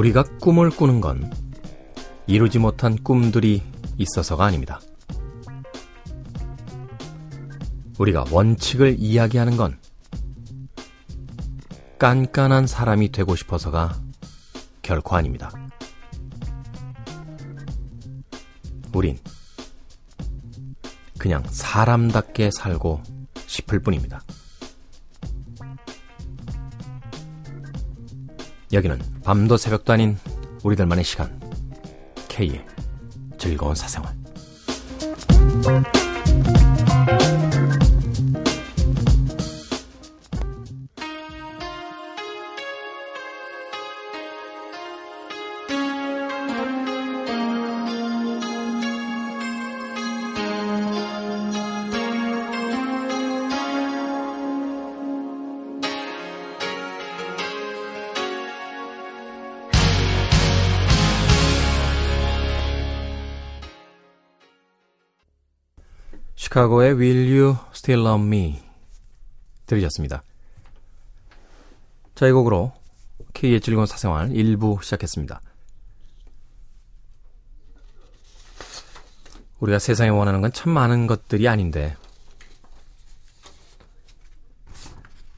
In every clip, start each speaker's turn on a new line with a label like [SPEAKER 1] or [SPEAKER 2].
[SPEAKER 1] 우리가 꿈을 꾸는 건 이루지 못한 꿈들이 있어서가 아닙니다. 우리가 원칙을 이야기하는 건 깐깐한 사람이 되고 싶어서가 결코 아닙니다. 우린 그냥 사람답게 살고 싶을 뿐입니다. 여기는 밤도 새벽도 아닌 우리들만의 시간. K의 즐거운 사생활. 시카고의 Will You Still Love Me 들으셨습니다. 자, 이 곡으로 K의 즐거운 사생활 1부 시작했습니다. 우리가 세상에 원하는 건 참 많은 것들이 아닌데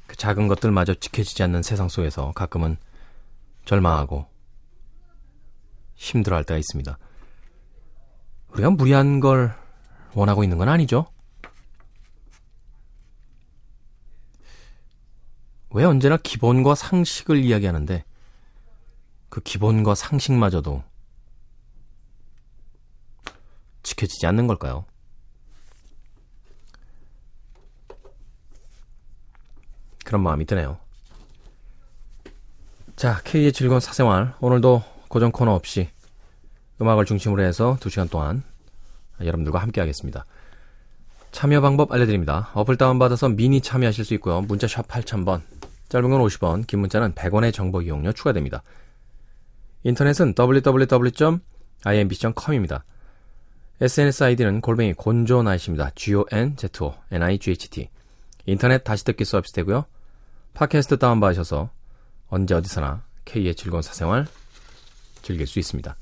[SPEAKER 1] 그 작은 것들마저 지켜지지 않는 세상 속에서 가끔은 절망하고 힘들어할 때가 있습니다. 우리가 무리한 걸 원하고 있는 건 아니죠. 왜 언제나 기본과 상식을 이야기하는데 그 기본과 상식마저도 지켜지지 않는 걸까요? 그런 마음이 드네요. 자, K의 즐거운 사생활. 오늘도 고정 코너 없이 음악을 중심으로 해서 2시간 동안 여러분들과 함께 하겠습니다. 참여 방법 알려드립니다. 어플 다운받아서 미니 참여하실 수 있고요. 문자 샵 8000번, 짧은 건 50원, 긴 문자는 100원의 정보 이용료 추가됩니다. 인터넷은 www.imbc.com입니다. SNS 아이디는 골뱅이 곤조나이십니다. G-O-N-Z-O-N-I-G-H-T 인터넷 다시 듣기 서비스 되고요. 팟캐스트 다운받으셔서 언제 어디서나 K의 즐거운 사생활 즐길 수 있습니다.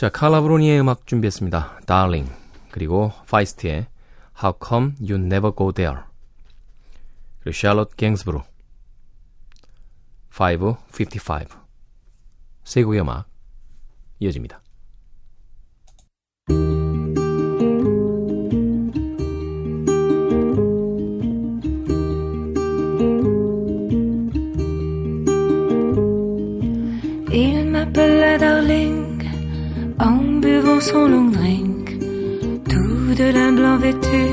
[SPEAKER 1] 자, 칼라브로니의 음악 준비했습니다. Darling 그리고 파이스트의 How Come You Never Go There 그리고 샬롯 갱스브루 555 세 곡의 음악 이어집니다.
[SPEAKER 2] Son long drink, tout de lin blanc vêtu,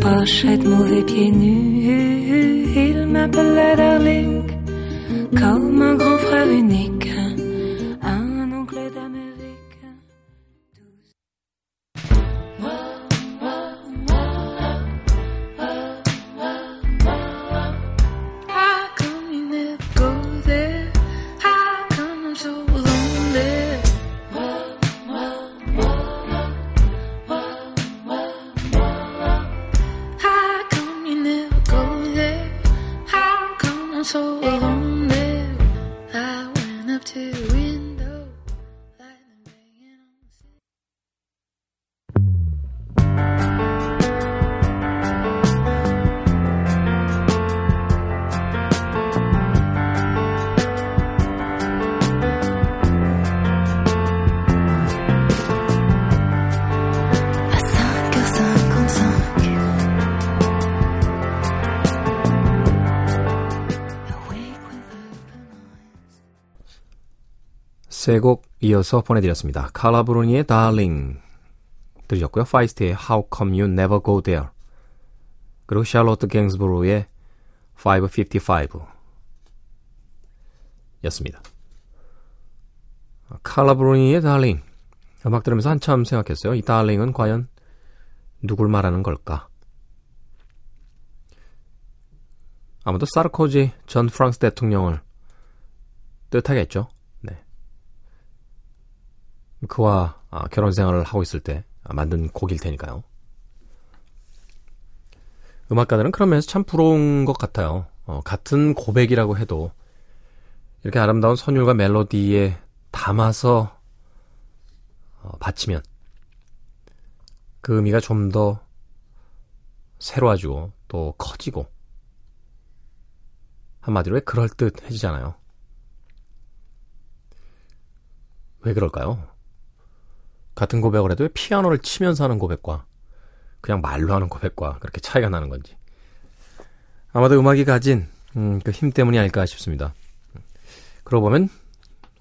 [SPEAKER 2] pochette mauvais pieds nus. Il m'appelle la darling comme un grand frère unique,
[SPEAKER 1] 세 곡 이어서 보내드렸습니다. 칼라브로니의 Darling 들으셨고요. 파이스트의 How Come You Never Go There 그리고 샬롯 갱스브로의 555 였습니다. 칼라브로니의 Darling 음악 들으면서 한참 생각했어요. 이 Darling은 과연 누굴 말하는 걸까? 아무도 사르코지 전 프랑스 대통령을 뜻하겠죠. 네. 그와 아, 결혼 생활을 하고 있을 때 아, 만든 곡일 테니까요. 음악가들은 그런 면에서 참 부러운 것 같아요. 어, 같은 고백이라고 해도 이렇게 아름다운 선율과 멜로디에 담아서 어, 바치면 그 의미가 좀 더 새로워지고 또 커지고 한마디로 왜 그럴듯해지잖아요. 왜 그럴까요? 같은 고백을 해도 왜 피아노를 치면서 하는 고백과 그냥 말로 하는 고백과 그렇게 차이가 나는 건지. 아마도 음악이 가진 음, 그 힘 때문이 아닐까 싶습니다. 그러고 보면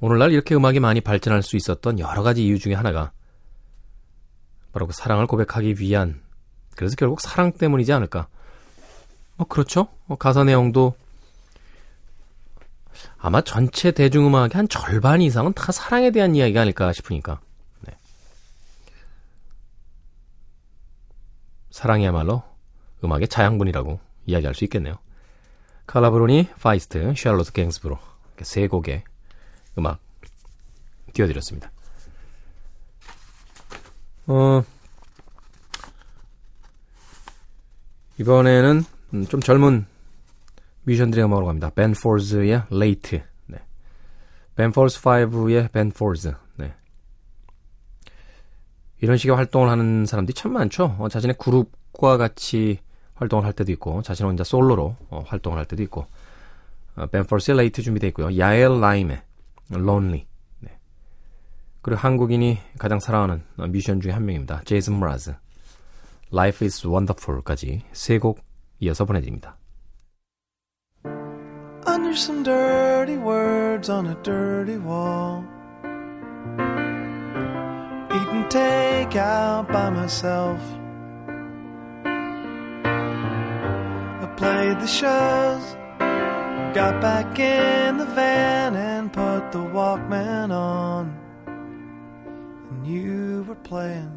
[SPEAKER 1] 오늘날 이렇게 음악이 많이 발전할 수 있었던 여러 가지 이유 중에 하나가 바로 그 사랑을 고백하기 위한 그래서 결국 사랑 때문이지 않을까. 어, 그렇죠. 어, 가사 내용도 아마 전체 대중음악의 한 절반 이상은 다 사랑에 대한 이야기가 아닐까 싶으니까. 사랑이야말로 음악의 자양분이라고 이야기할 수 있겠네요. 칼라 브루니, 파이스트, 샬롯 갱스부르 세 곡의 음악 띄워드렸습니다. 어, 이번에는 좀 젊은 뮤지션들의 음악으로 갑니다. 벤 폴즈의 Late. 네. 벤 폴즈 5의 벤 폴즈. 네. 이런 식의 활동을 하는 사람들이 참 많죠. 어, 자신의 그룹과 같이 활동을 할 때도 있고, 자신 혼자 솔로로 어, 활동을 할 때도 있고, 어, 벤 폴즈의 Late 준비되어 있고요. 야엘 나임의 Lonely. 네. 그리고 한국인이 가장 사랑하는 뮤지션 중에 한 명입니다. 제이슨 브라즈. Life is Wonderful까지 세 곡 이어서 보내드립니다. Under some dirty words on a dirty wall. Eating takeout by myself. I played the shows. Got back in the van and put the Walkman on. And you were playing.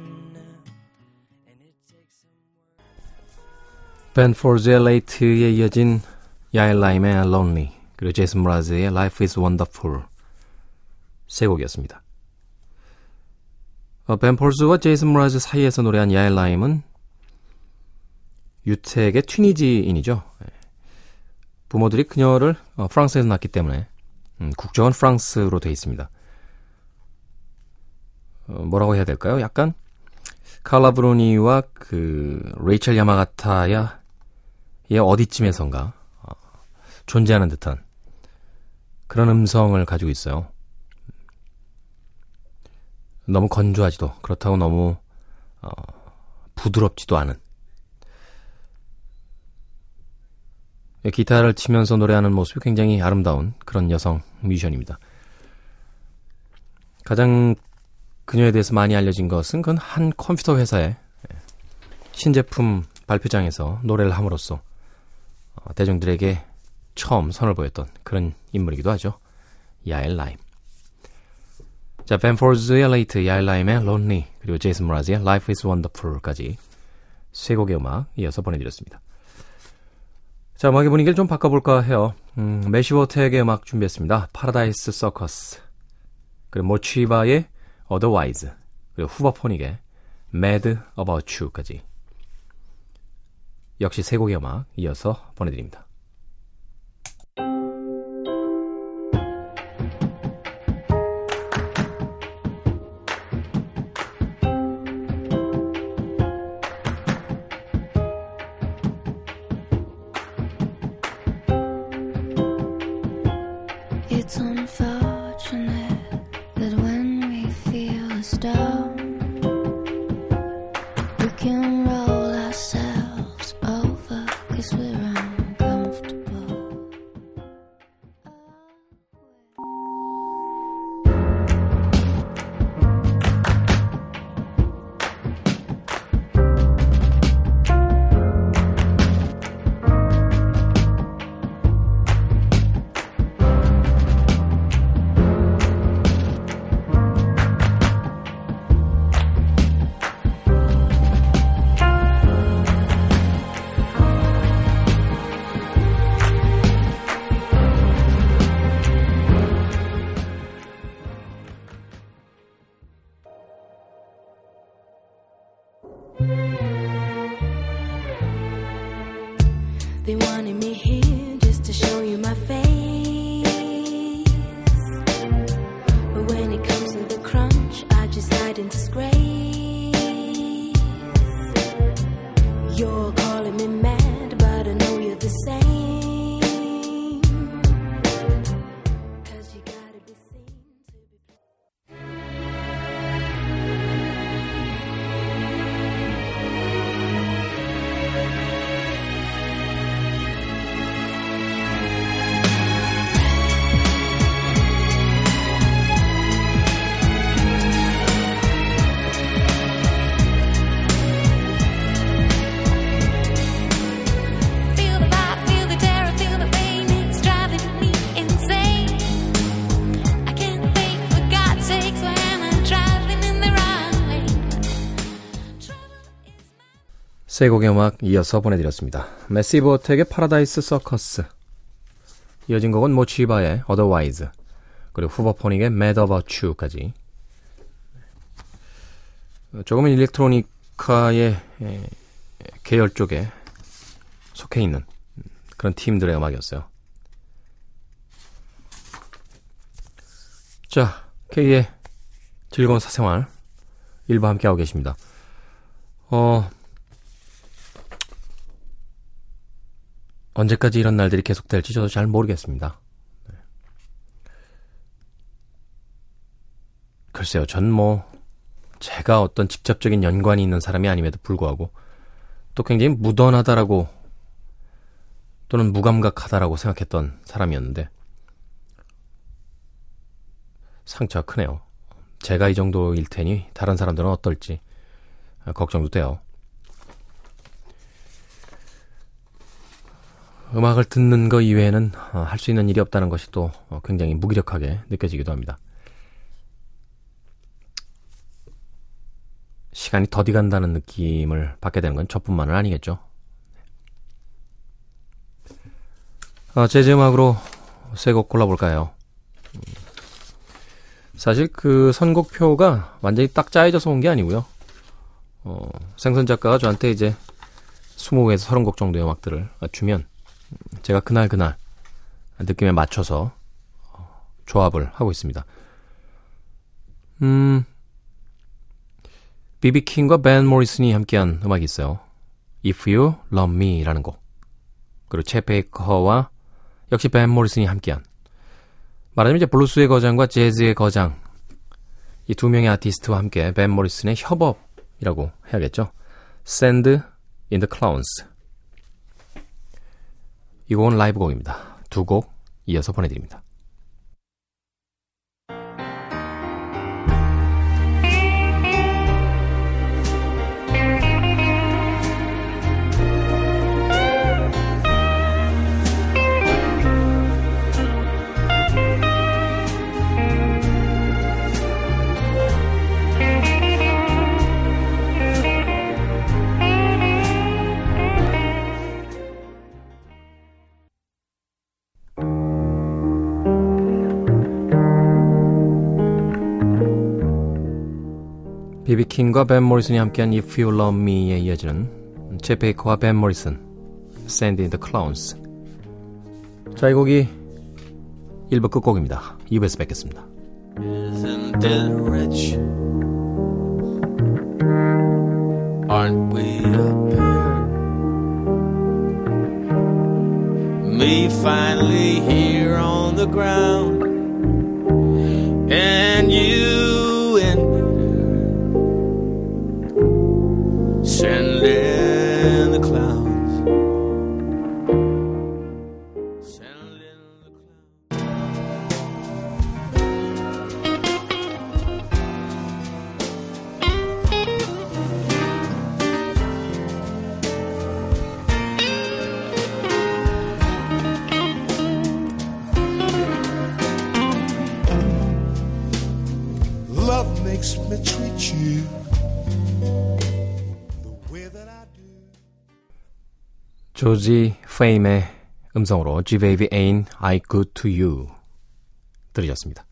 [SPEAKER 1] 벤 폴즈의 Late에 이어진 야엘 나임의 Lonely 그리고 제이슨 므라즈의 Life is Wonderful 세 곡이었습니다. 어, 벤 폴즈와 제이슨 므라즈 사이에서 노래한 야엘 나임은 유태계 튀니지인이죠. 예. 부모들이 그녀를 어, 프랑스에서 낳기 때문에 음, 국적은 프랑스로 되어 있습니다. 어, 뭐라고 해야 될까요? 약간 칼라 브로니와 그 레이첼 야마가타야 얘 어디쯤에선가 어, 존재하는 듯한 그런 음성을 가지고 있어요. 너무 건조하지도 그렇다고 너무 어, 부드럽지도 않은 기타를 치면서 노래하는 모습이 굉장히 아름다운 그런 여성 뮤지션입니다. 가장 그녀에 대해서 많이 알려진 것은 그건 한 컴퓨터 회사의 신제품 발표장에서 노래를 함으로써 어, 대중들에게 처음 선을 보였던 그런 인물이기도 하죠. 야엘 나임. 자, 벤 폴즈의 Late, 야엘 나임의 Lonely, 그리고 제이슨 므라즈의 Life is Wonderful까지 세 곡의 음악 이어서 보내드렸습니다. 자, 음악의 분위기를 좀 바꿔볼까 해요. 음, 매시브 어택의 음악 준비했습니다. Paradise Circus, 그리고 모치바의 Otherwise, 그리고 후버포닉의 Mad About You까지 역시 세 곡의 음악 이어서 보내드립니다.
[SPEAKER 3] It's unfortunate that when we feel a star
[SPEAKER 1] 세 곡의 음악 이어서 보내드렸습니다. 매시브 어택의 Paradise Circus 이어진 곡은 모치바의 Otherwise 그리고 후버포닉의 Mad About You까지 조금은 일렉트로니카의 에, 계열 쪽에 속해 있는 그런 팀들의 음악이었어요. 자, K의 즐거운 사생활 일부 함께하고 계십니다. 어, 언제까지 이런 날들이 계속될지 저도 잘 모르겠습니다. 네. 글쎄요, 전 뭐, 제가 어떤 직접적인 연관이 있는 사람이 아님에도 불구하고, 또 굉장히 무던하다라고, 또는 무감각하다라고 생각했던 사람이었는데, 상처가 크네요. 제가 이 정도일 테니, 다른 사람들은 어떨지, 아, 걱정도 돼요. 음악을 듣는 거 이외에는 할 수 있는 일이 없다는 것이 또 어, 굉장히 무기력하게 느껴지기도 합니다. 시간이 더디 간다는 느낌을 받게 되는 건 저뿐만은 아니겠죠. 어, 재즈 음악으로 세 곡 골라볼까요? 음, 사실 그 선곡표가 완전히 딱 짜여져서 온 게 아니고요. 어, 생선 작가가 저한테 이제 20곡에서 30곡 정도의 음악들을 주면 제가 그날 그날 느낌에 맞춰서 어, 조합을 하고 있습니다. 음, 비비킹과 벤 모리슨이 함께한 음악이 있어요. If You Love Me라는 곡. 그리고 쳇 베이커와 역시 밴 모리슨이 함께한 말하자면 이제 블루스의 거장과 재즈의 거장 이 두 명의 아티스트와 함께 밴 모리슨의 협업이라고 해야겠죠. Send in the Clowns 이 곡은 라이브 곡입니다. 두 곡 이어서 보내드립니다. 비비킹과 벤 모리슨이 함께한 If You Love Me에 이어지는 제 베이커와 벤 모리슨 Send in the Clowns 자, 이 곡이 1부 끝곡입니다. 2부에서 뵙겠습니다.
[SPEAKER 4] Isn't it rich? Aren't we a pair? Me finally here on the ground, and you
[SPEAKER 1] 조지 페임의 음성으로 G-Baby Ain't I Good To You 들으셨습니다.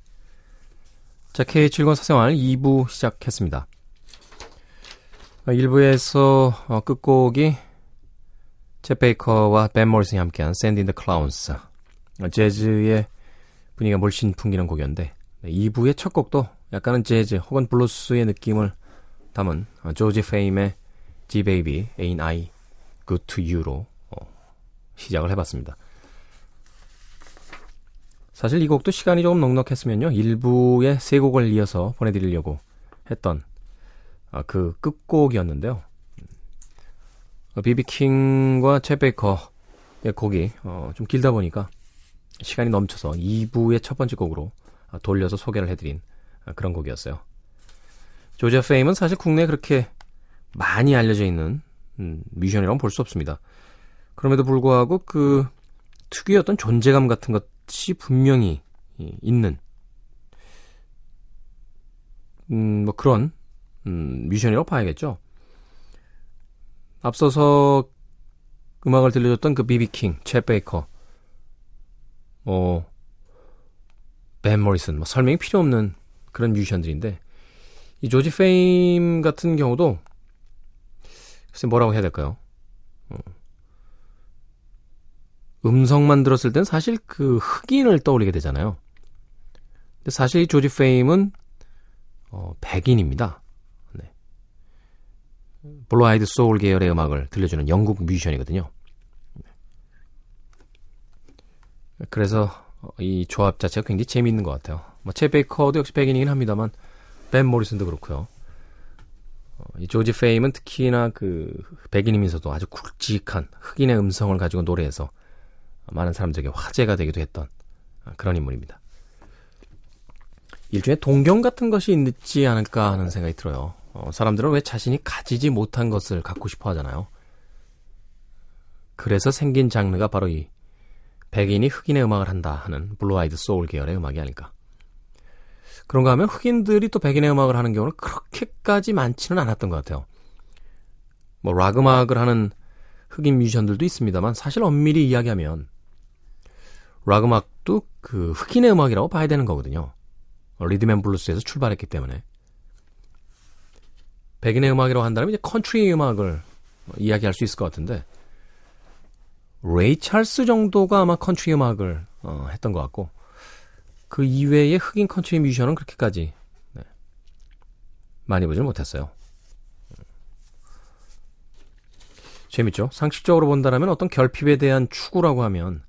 [SPEAKER 1] 자, K7권 사생활 2부 시작했습니다. 1부에서 어, 끝곡이 제 베이커와 벤 모리슨이 함께한 in the Clowns 재즈의 분위기가 물씬 풍기는 곡이었는데 2부의 첫 곡도 약간은 재즈 혹은 블루스의 느낌을 담은 어, 조지 페임의 G-Baby Ain't I Good To You로 시작을 해봤습니다. 사실 이 곡도 시간이 조금 넉넉했으면요. 일부의 세 곡을 이어서 보내드리려고 했던 아, 그 끝곡이었는데요. 비비킹과 채 베이커의 곡이 어, 좀 길다 보니까 시간이 넘쳐서 2부의 첫 번째 곡으로 돌려서 소개를 해드린 그런 곡이었어요. 조지 페임은 사실 국내에 그렇게 많이 알려져 있는 음, 뮤지션이라고 볼 수 없습니다. 그럼에도 불구하고 그 특유의 어떤 존재감 같은 것이 분명히 있는 음, 뭐 그런 음, 뮤지션이라고 봐야겠죠. 앞서서 음악을 들려줬던 그 비비킹, 쳇 베이커, 뭐, 밴 모리슨, 뭐 설명이 필요 없는 그런 뮤지션들인데, 이 조지 페임 같은 경우도, 글쎄 뭐라고 해야 될까요? 어. 음성만 들었을 땐 사실 그 흑인을 떠올리게 되잖아요. 근데 사실 이 조지 페임은 어, 백인입니다. 네. blue-eyed soul 계열의 음악을 들려주는 영국 뮤지션이거든요. 그래서 이 조합 자체가 굉장히 재미있는 것 같아요. 뭐체 베이커도 역시 백인이긴 합니다만 벤 모리슨도 그렇고요. 어, 이 조지 페임은 특히나 그 백인이면서도 아주 굵직한 흑인의 음성을 가지고 노래해서 많은 사람들에게 화제가 되기도 했던 그런 인물입니다. 일종의 동경 같은 것이 있지 않을까 하는 생각이 들어요. 어, 사람들은 왜 자신이 가지지 못한 것을 갖고 싶어 하잖아요. 그래서 생긴 장르가 바로 이 백인이 흑인의 음악을 한다 하는 blue-eyed soul 계열의 음악이 아닐까. 그런가 하면 흑인들이 또 백인의 음악을 하는 경우는 그렇게까지 많지는 않았던 것 같아요. 뭐 락 음악을 하는 흑인 뮤지션들도 있습니다만 사실 엄밀히 이야기하면 락 음악도 그 흑인의 음악이라고 봐야 되는 거거든요. 리듬 앤 블루스에서 출발했기 때문에. 백인의 음악이라고 한다면 이제 컨트리 음악을 이야기할 수 있을 것 같은데 레이 찰스 정도가 아마 컨트리 음악을 어, 했던 것 같고 그 이외의 흑인 컨트리 뮤지션은 그렇게까지 네, 많이 보질 못했어요. 재밌죠? 상식적으로 본다면 어떤 결핍에 대한 추구라고 하면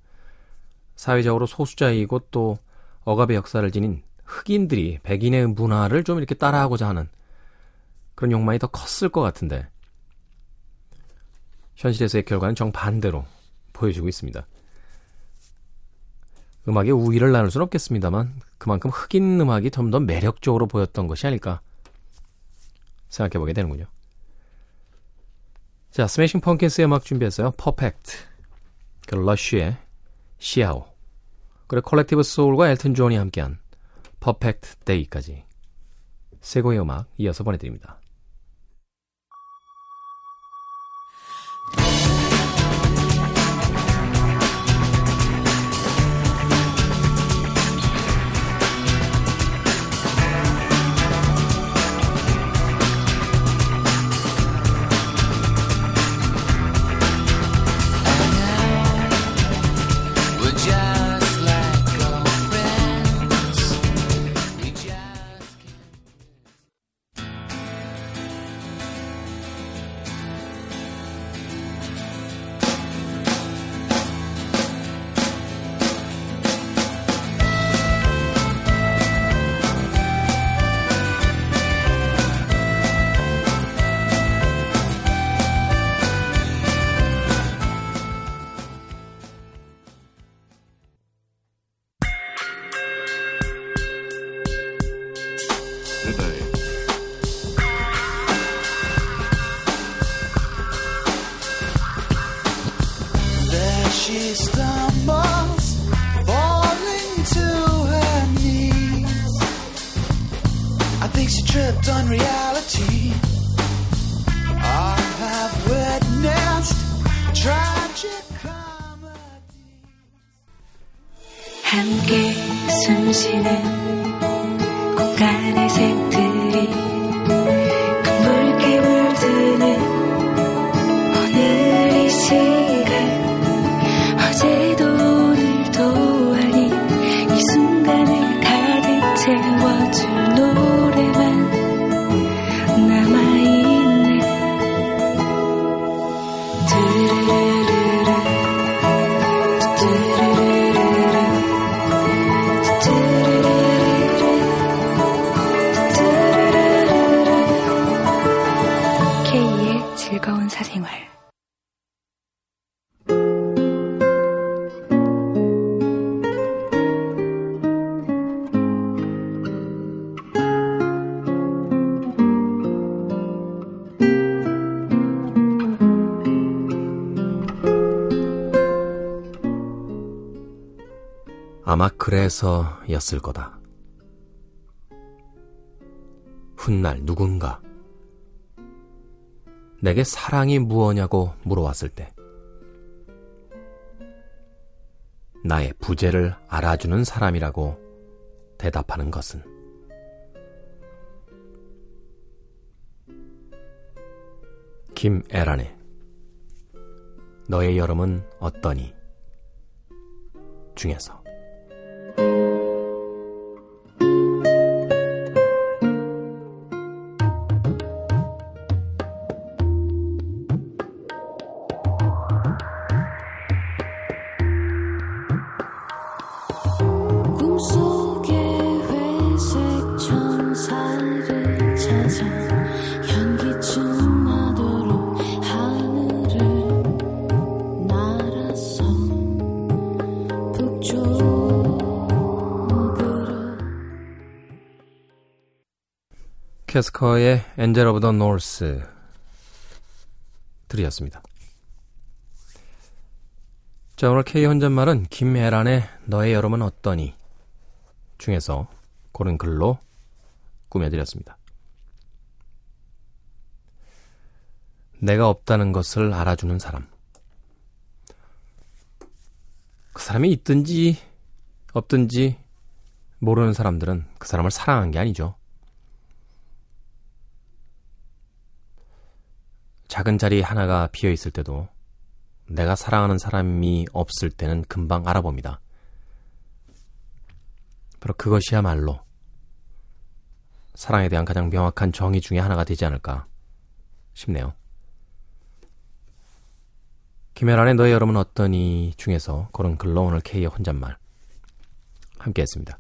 [SPEAKER 1] 사회적으로 소수자이고 또 억압의 역사를 지닌 흑인들이 백인의 문화를 좀 이렇게 따라하고자 하는 그런 욕망이 더 컸을 것 같은데 현실에서의 결과는 정반대로 보여주고 있습니다. 음악의 우위를 나눌 수는 없겠습니다만 그만큼 흑인 음악이 좀 더 매력적으로 보였던 것이 아닐까 생각해보게 되는군요. 자, 스매싱 펌킨스의 음악 준비했어요. Perfect. 그 러쉬의 Ciao. 그리고 콜렉티브 소울과 엘튼 존이 함께한 퍼펙트 데이까지 세 곡의 음악 이어서 보내드립니다.
[SPEAKER 4] done reality. I have witnessed tragic
[SPEAKER 2] comedy. 함께 숨 쉬는
[SPEAKER 1] 그래서였을 거다. 훗날 누군가 내게 사랑이 무엇냐고 물어왔을 때 나의 부재를 알아주는 사람이라고 대답하는 것은 김애란의 너의 여름은 어떠니 중에서 캐스커의 Angel of the North 들이었습니다. 자, 오늘 K 혼잣말은 김애란의 너의 여름은 어떠니 중에서 고른 글로 꾸며드렸습니다. 내가 없다는 것을 알아주는 사람. 그 사람이 있든지 없든지 모르는 사람들은 그 사람을 사랑한 게 아니죠. 작은 자리 하나가 비어 있을 때도 내가 사랑하는 사람이 없을 때는 금방 알아봅니다. 바로 그것이야말로 사랑에 대한 가장 명확한 정의 중의 하나가 되지 않을까 싶네요. 김혜란의 너의 여름은 어떠니 중에서 그런 글로 오늘 K의 혼잣말 함께 했습니다.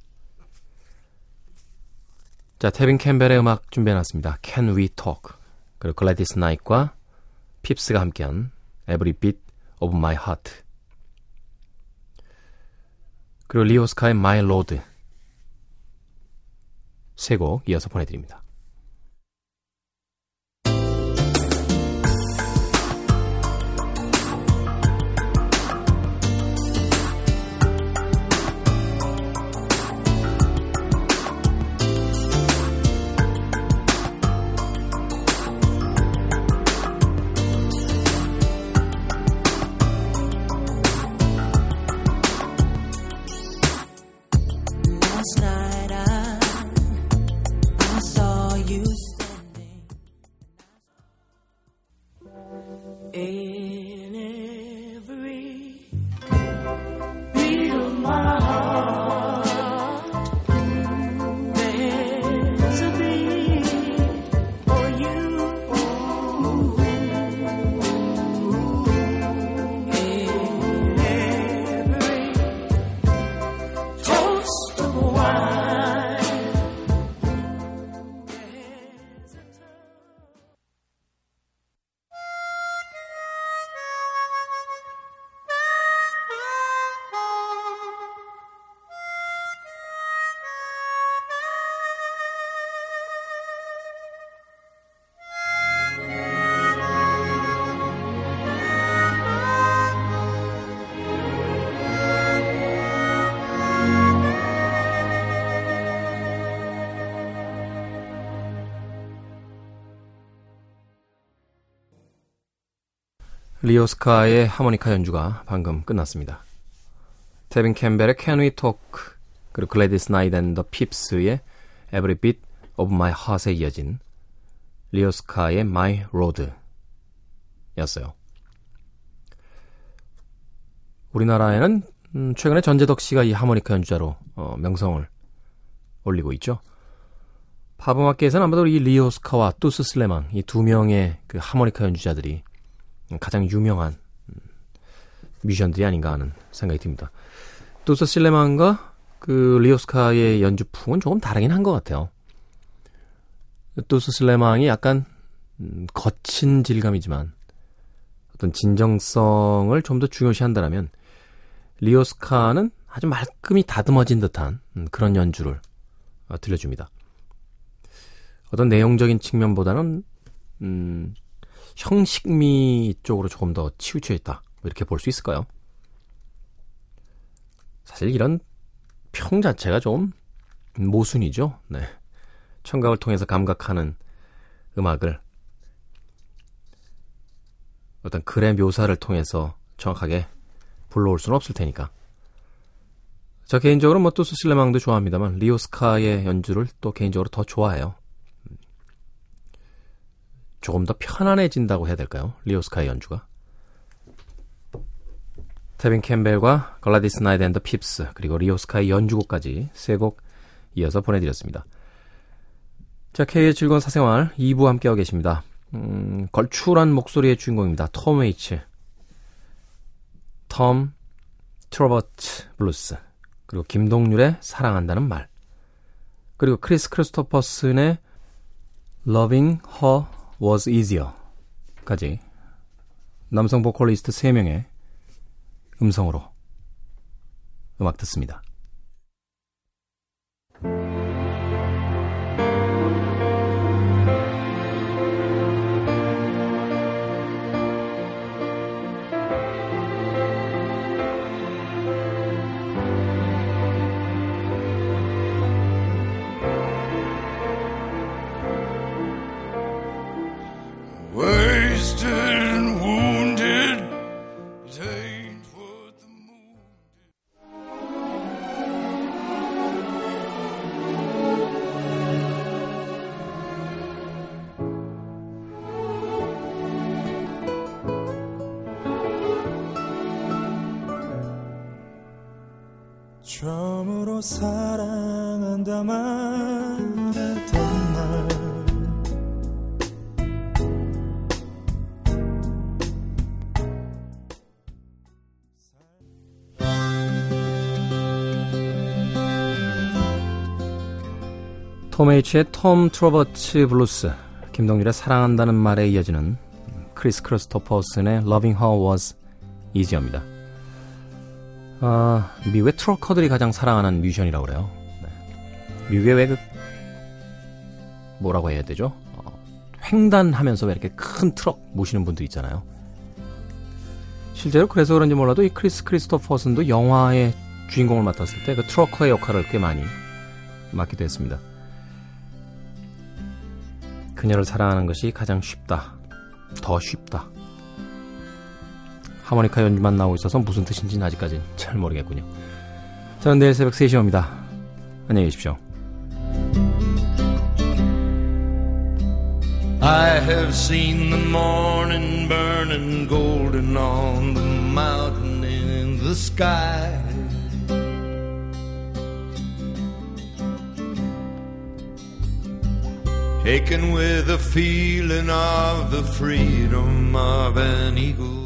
[SPEAKER 1] 자, 태빈 캠벨의 음악 준비해놨습니다. Can We Talk 그리고 글래디스 나이트과 핍스가 함께한 Every Beat of My Heart 그리고 리오스카의 My Lord 세 곡 이어서 보내드립니다. 리 오스카의 하모니카 연주가 방금 끝났습니다. 테빈 캠벨의 Can We Talk 그리고 글래디스 나이트 앤 더 핍스의 Every Beat of My Heart에 이어진 리 오스카의 My Road 였어요. 우리나라에는 음, 최근에 전재덕 씨가 이 하모니카 연주자로 어, 명성을 올리고 있죠. 팝음악계에서는 아마도 이 리 오스카와 투츠 틸레망 이 두 명의 그 하모니카 연주자들이 가장 유명한 음, 뮤지션들이 아닌가 하는 생각이 듭니다. 투스 슬레망과 그 리오스카의 연주풍은 조금 다르긴 한 것 같아요. 투스 슬레망이 약간 음, 거친 질감이지만 어떤 진정성을 좀 더 중요시한다면 리오스카는 아주 말끔히 다듬어진 듯한 음, 그런 연주를 어, 들려줍니다. 어떤 내용적인 측면보다는 음, 형식미 쪽으로 조금 더 치우쳐 있다. 뭐 이렇게 볼 수 있을까요? 사실 이런 평 자체가 좀 모순이죠. 네. 청각을 통해서 감각하는 음악을 어떤 글의 묘사를 통해서 정확하게 불러올 수는 없을 테니까. 저 개인적으로 뭐 또스 실레망도 좋아합니다만 리오스카의 연주를 또 개인적으로 더 좋아해요. 조금 더 편안해진다고 해야 될까요? 리 오스카의 연주가. 테빈 캠벨과 글래디스 나이트 앤 더 핍스 그리고 리 오스카의 연주곡까지 세 곡 이어서 보내드렸습니다. 자, K의 즐거운 사생활 2부 함께하고 계십니다. 음, 걸출한 목소리의 주인공입니다. 톰 웨이츠. Tom Traubert's Blues. 그리고 김동률의 사랑한다는 말. 그리고 크리스 크리스토퍼슨의 Loving Her Was Easier 까지 남성 보컬리스트 3명의 음성으로 음악 듣습니다.
[SPEAKER 5] western
[SPEAKER 1] 톰 웨이츠의 Tom Traubert's Blues, 김동률의 사랑한다는 말에 이어지는 크리스 크리스토퍼슨의 Loving Her Was Easier입니다. 아, 미국의 trucker들이 가장 사랑하는 뮤지션이라고 그래요. 네. 미국의 왜 그, 뭐라고 해야 되죠? 어, 횡단하면서 왜 이렇게 큰 트럭 모시는 분들 있잖아요. 실제로 그래서 그런지 몰라도 이 크리스 크리스토퍼슨도 영화의 주인공을 맡았을 때 그 트럭커의 역할을 꽤 많이 맡기도 했습니다. 그녀를 사랑하는 것이 가장 쉽다. 더 쉽다. 하모니카 연주만 나오고 있어서 무슨 뜻인지는 아직까지는 잘 모르겠군요. 저는 내일 새벽 3시에 옵니다. 안녕히 계십시오.
[SPEAKER 4] I have seen the morning burning golden on the mountain in the sky. Taken with the feeling of the freedom of an eagle.